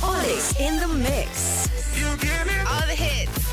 OLiX in the mix. All the hits.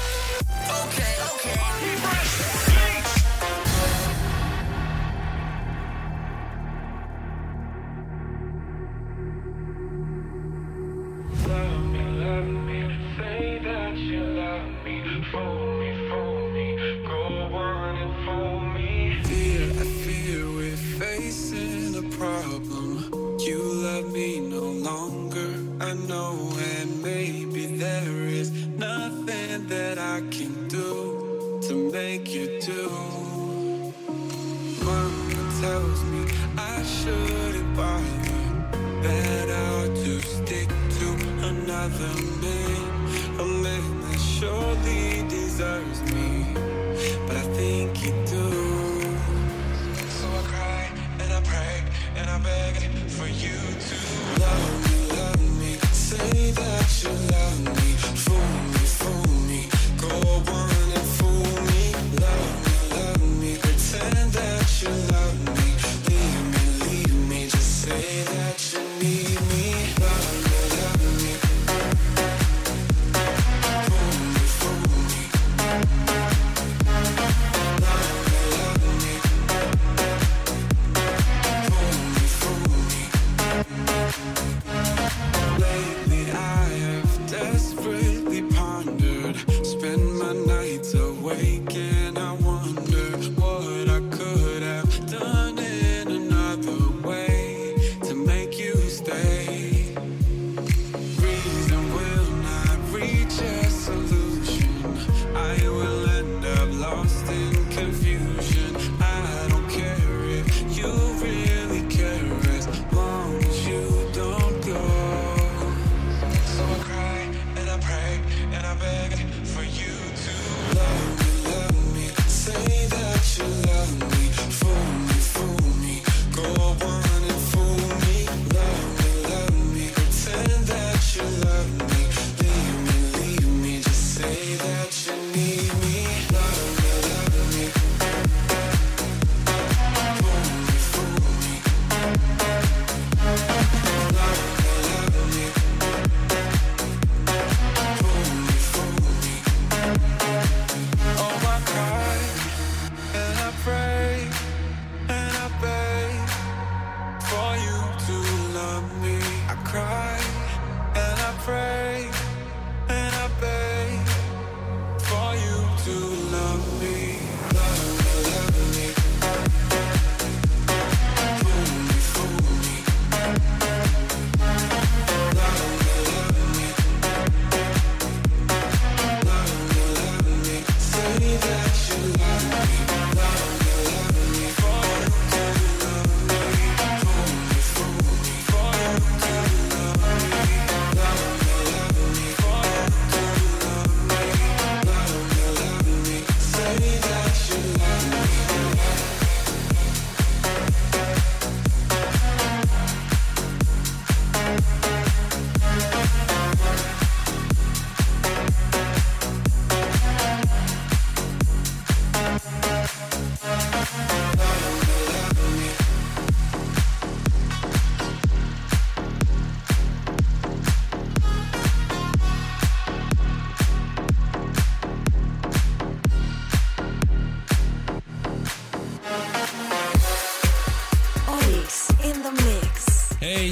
I cry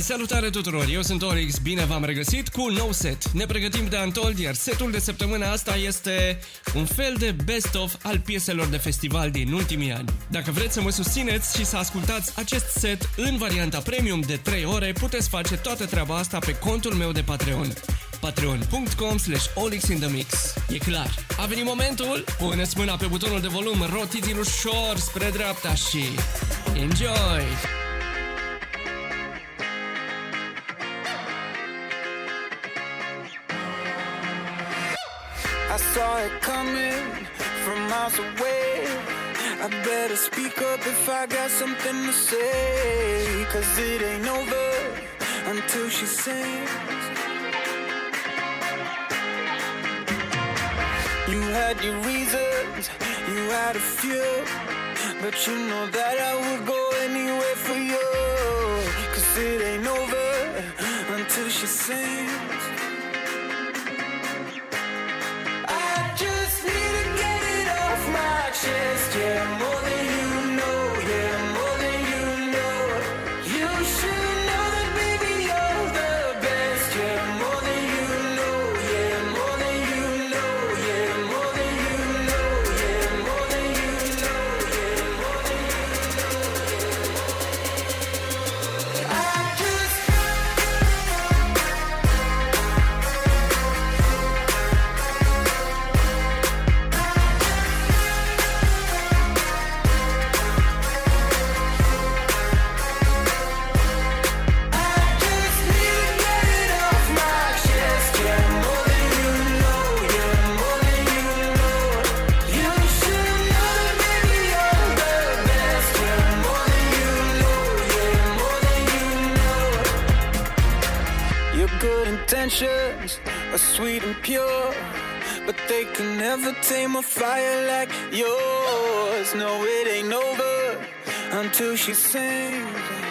salutare tuturor! Eu sunt Orix, bine v-am regăsit cu un nou set. Ne pregătim de Antold, iar setul de săptămâna asta este un fel de best-of al pieselor de festival din ultimii ani. Dacă vreți să mă susțineți și să ascultați acest set în varianta premium de 3 ore, puteți face toată treaba asta pe contul meu de Patreon patreon.com slash olixinthemix. E clar, a venit momentul, puneți mâna pe butonul de volum, rotiți-l ușor spre dreapta și enjoy! saw it coming from miles away. I better speak up if I got something to say. Cause it ain't over until she sings. You had your reasons, you had a few. But you know that I would go anywhere for you. Cause it ain't over until she sings. Just get moving. can never tame a fire like yours. No, it ain't over until she sings.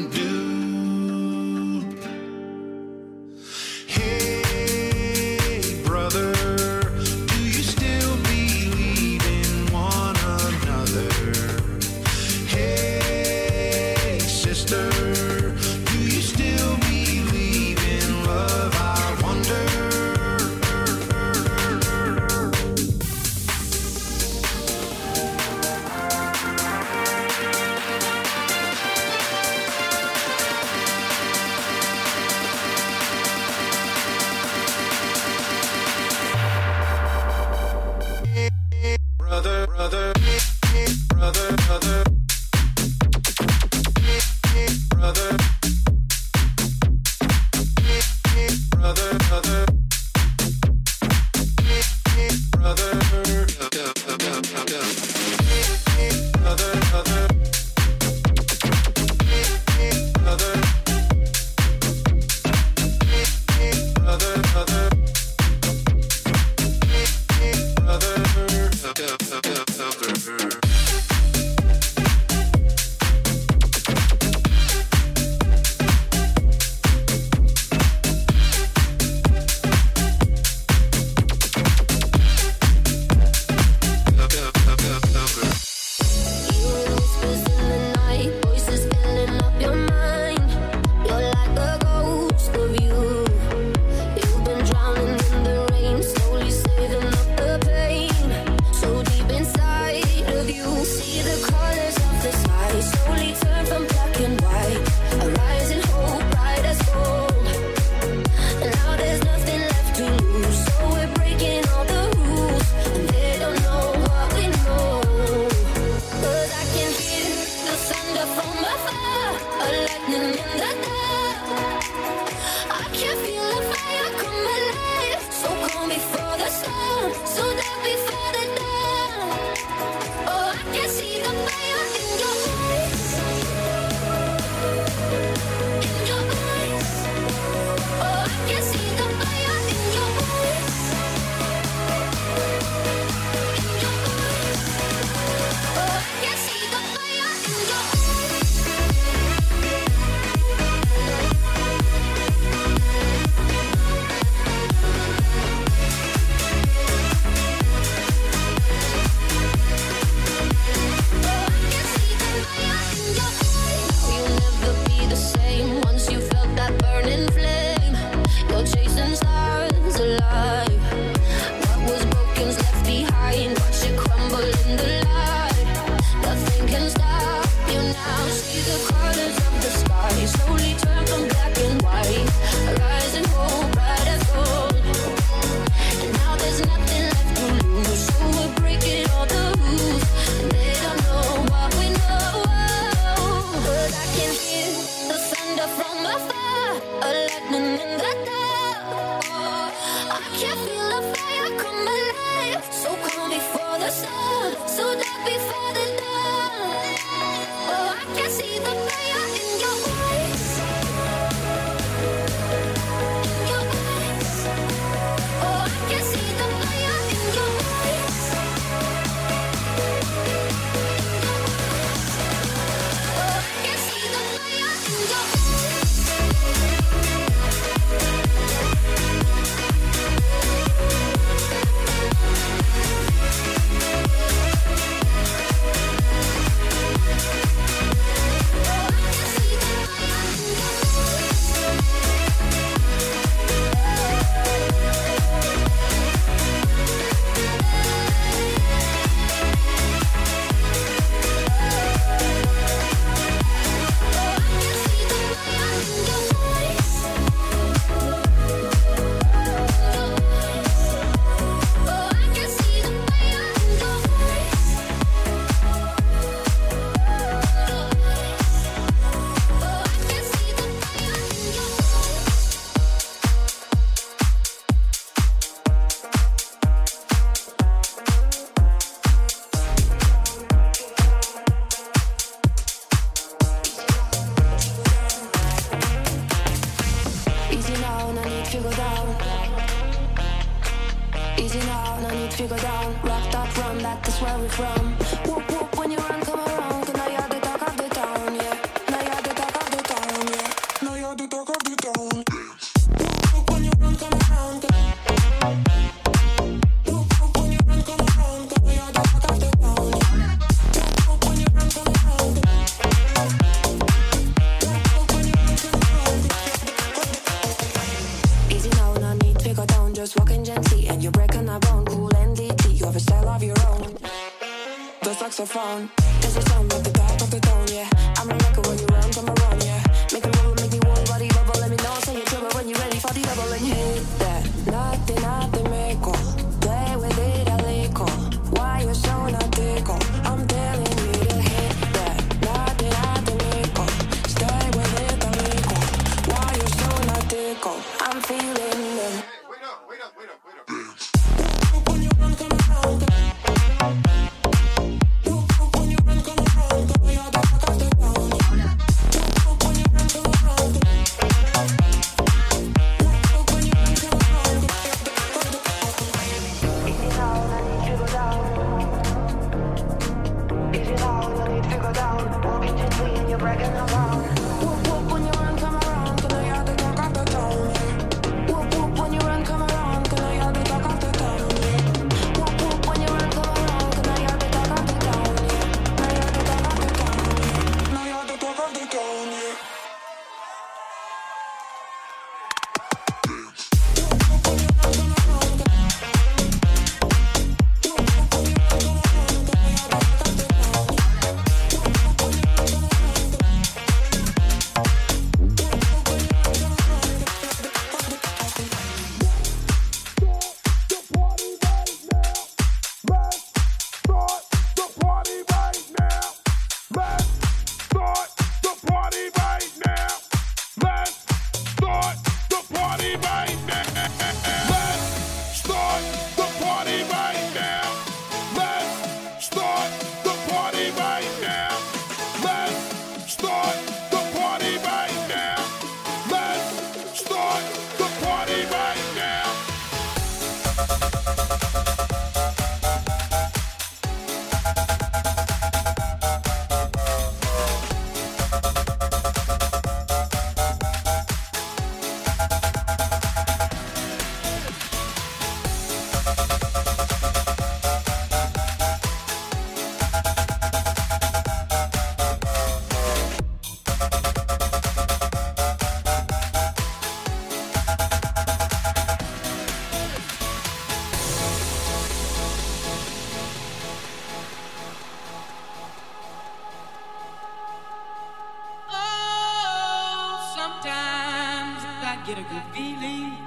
A feeling.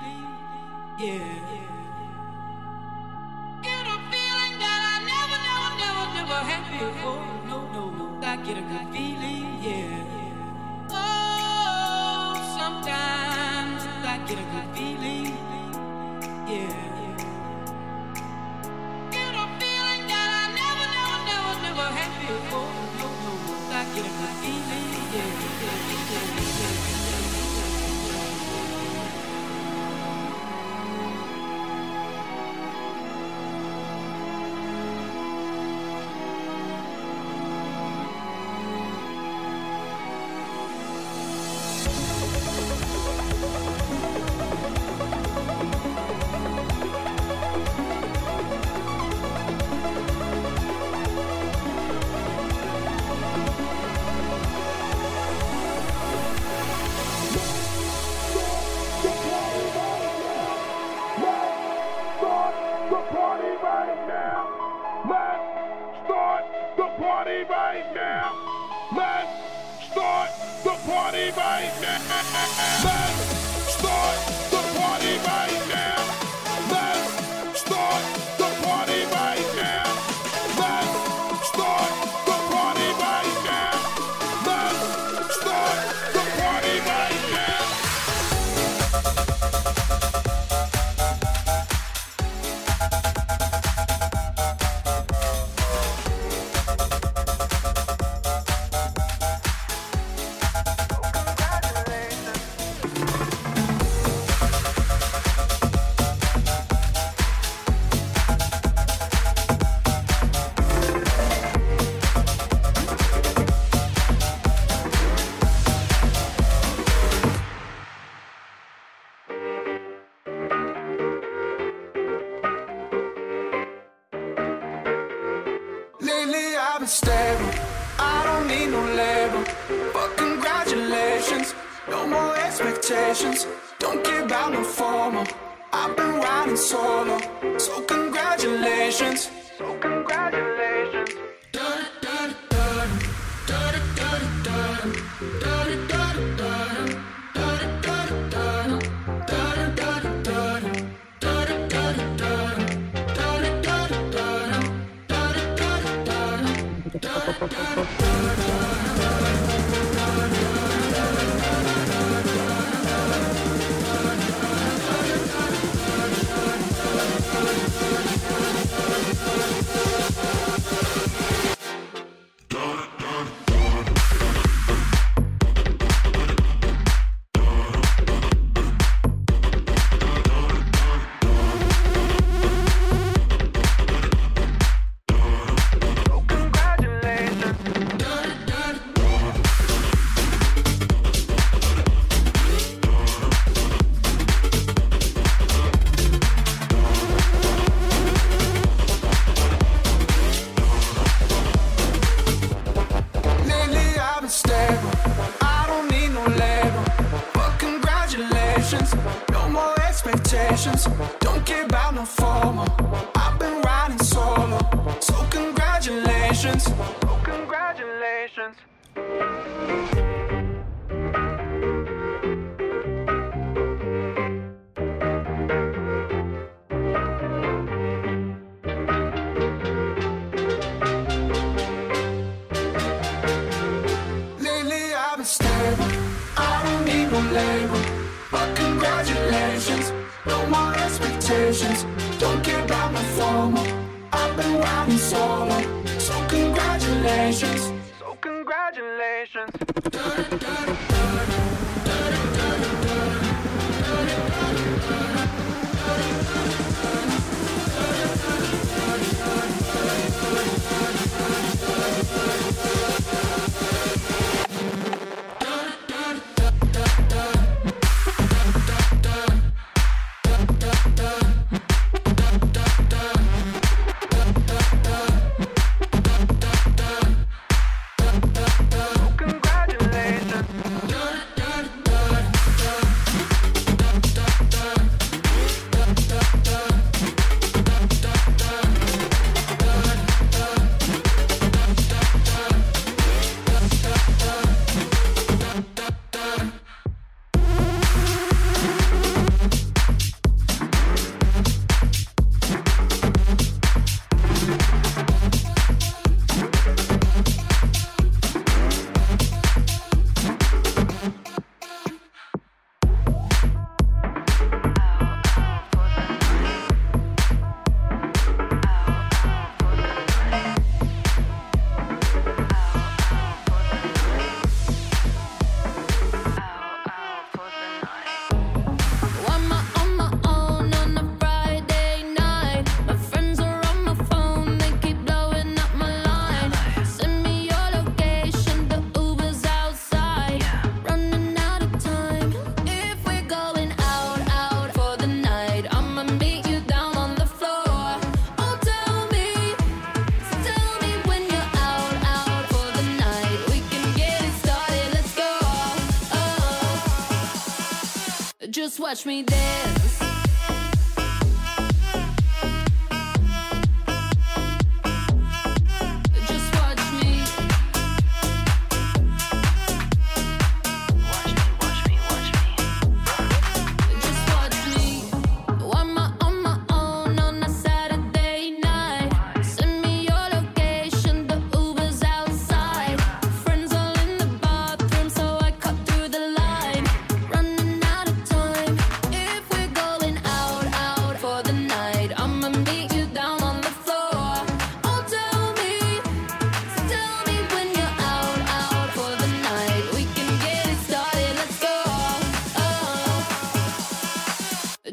Yeah. Bye. Good. Good. Good. But congratulations, no more expectations. Don't care about my phone. I've been riding solo. So congratulations. So congratulations. me there.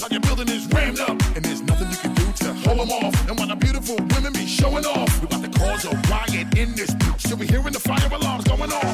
looks your building is rammed up. And there's nothing you can do to hold them off. And while the beautiful women be showing off, we about to cause a riot in this bitch. You'll be hearing the fire alarms going off.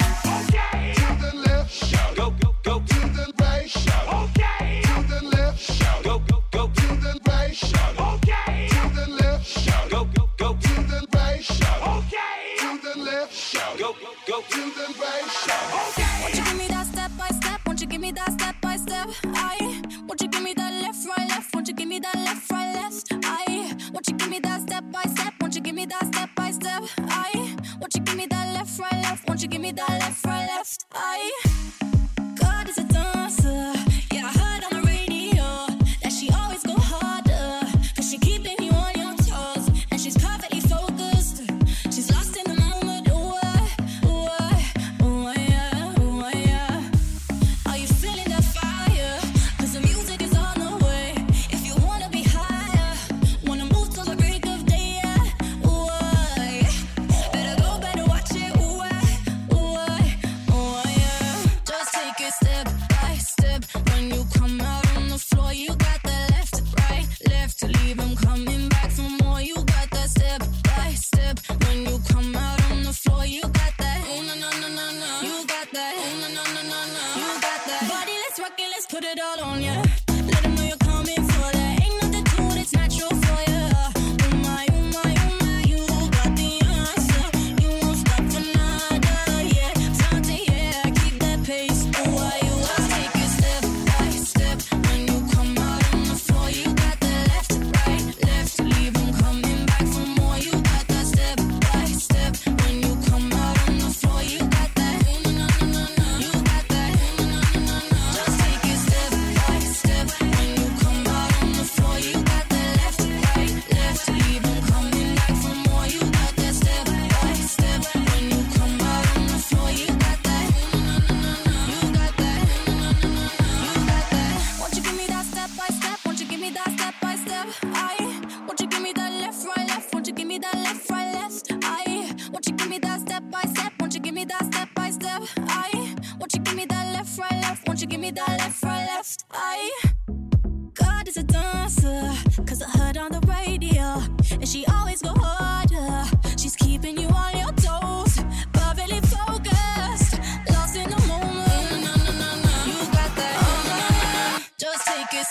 put it all on you.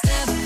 step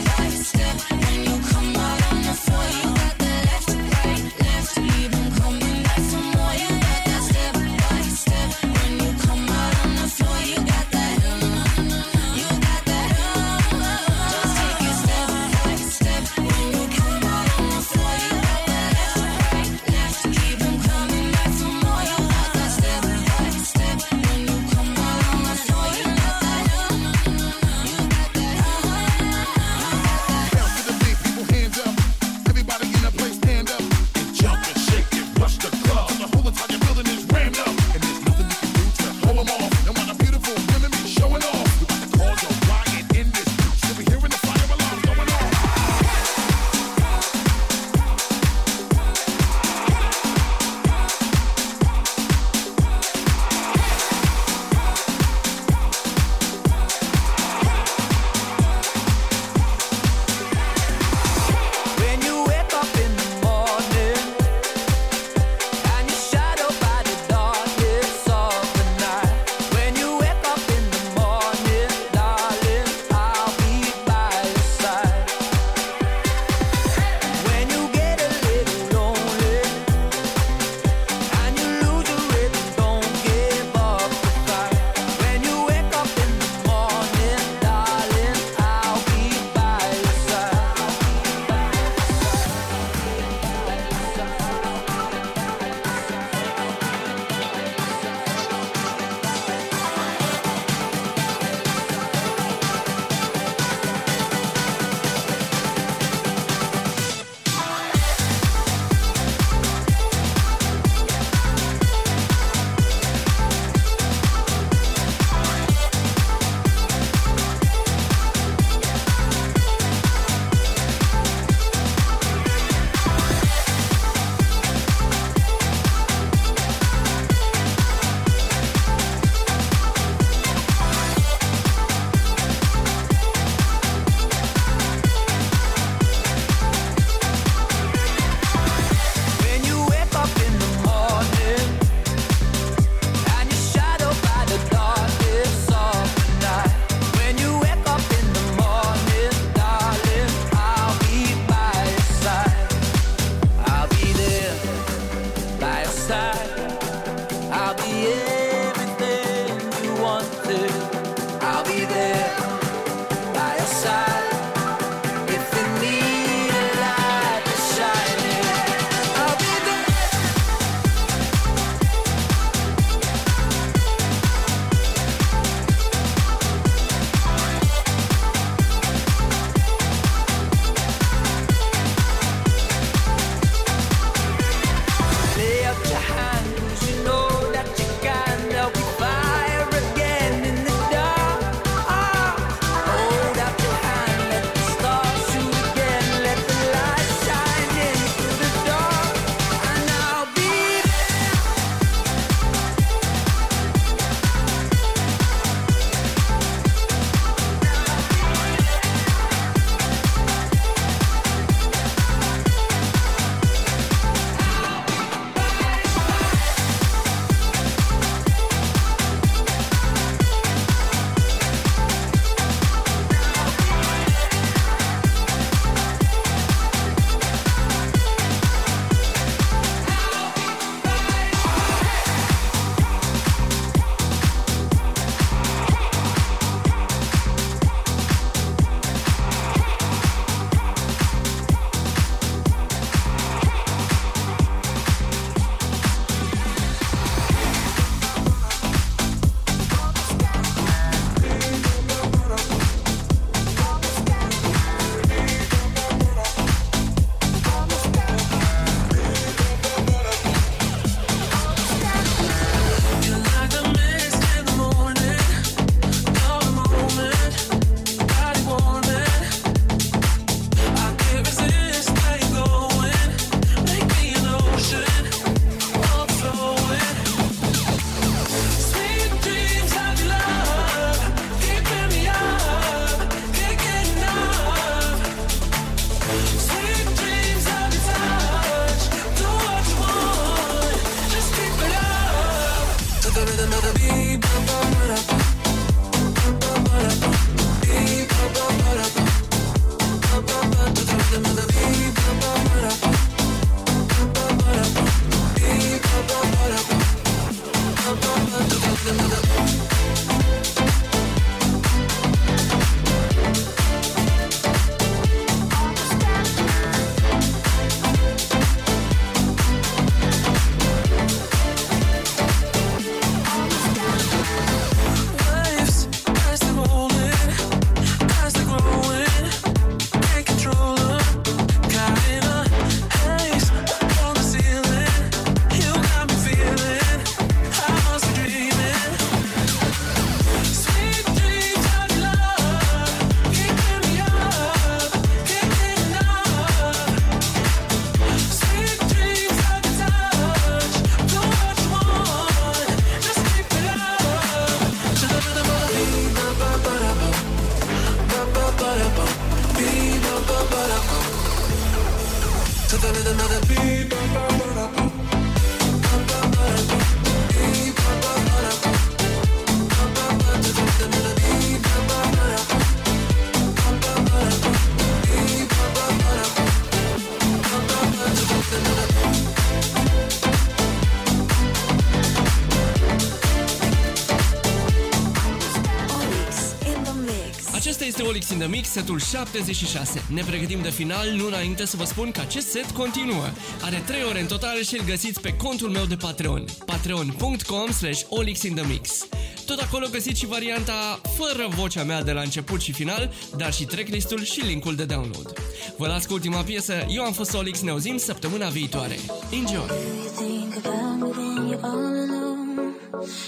The Mix, setul 76. Ne pregătim de final, nu înainte să vă spun că acest set continuă. Are 3 ore în total și îl găsiți pe contul meu de Patreon. patreon.com slash olixinthemix. Tot acolo găsiți și varianta fără vocea mea de la început și final, dar și tracklistul și linkul de download. Vă las cu ultima piesă, eu am fost Olix, ne auzim săptămâna viitoare. Enjoy!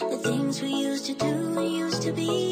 The things we used to do, used to be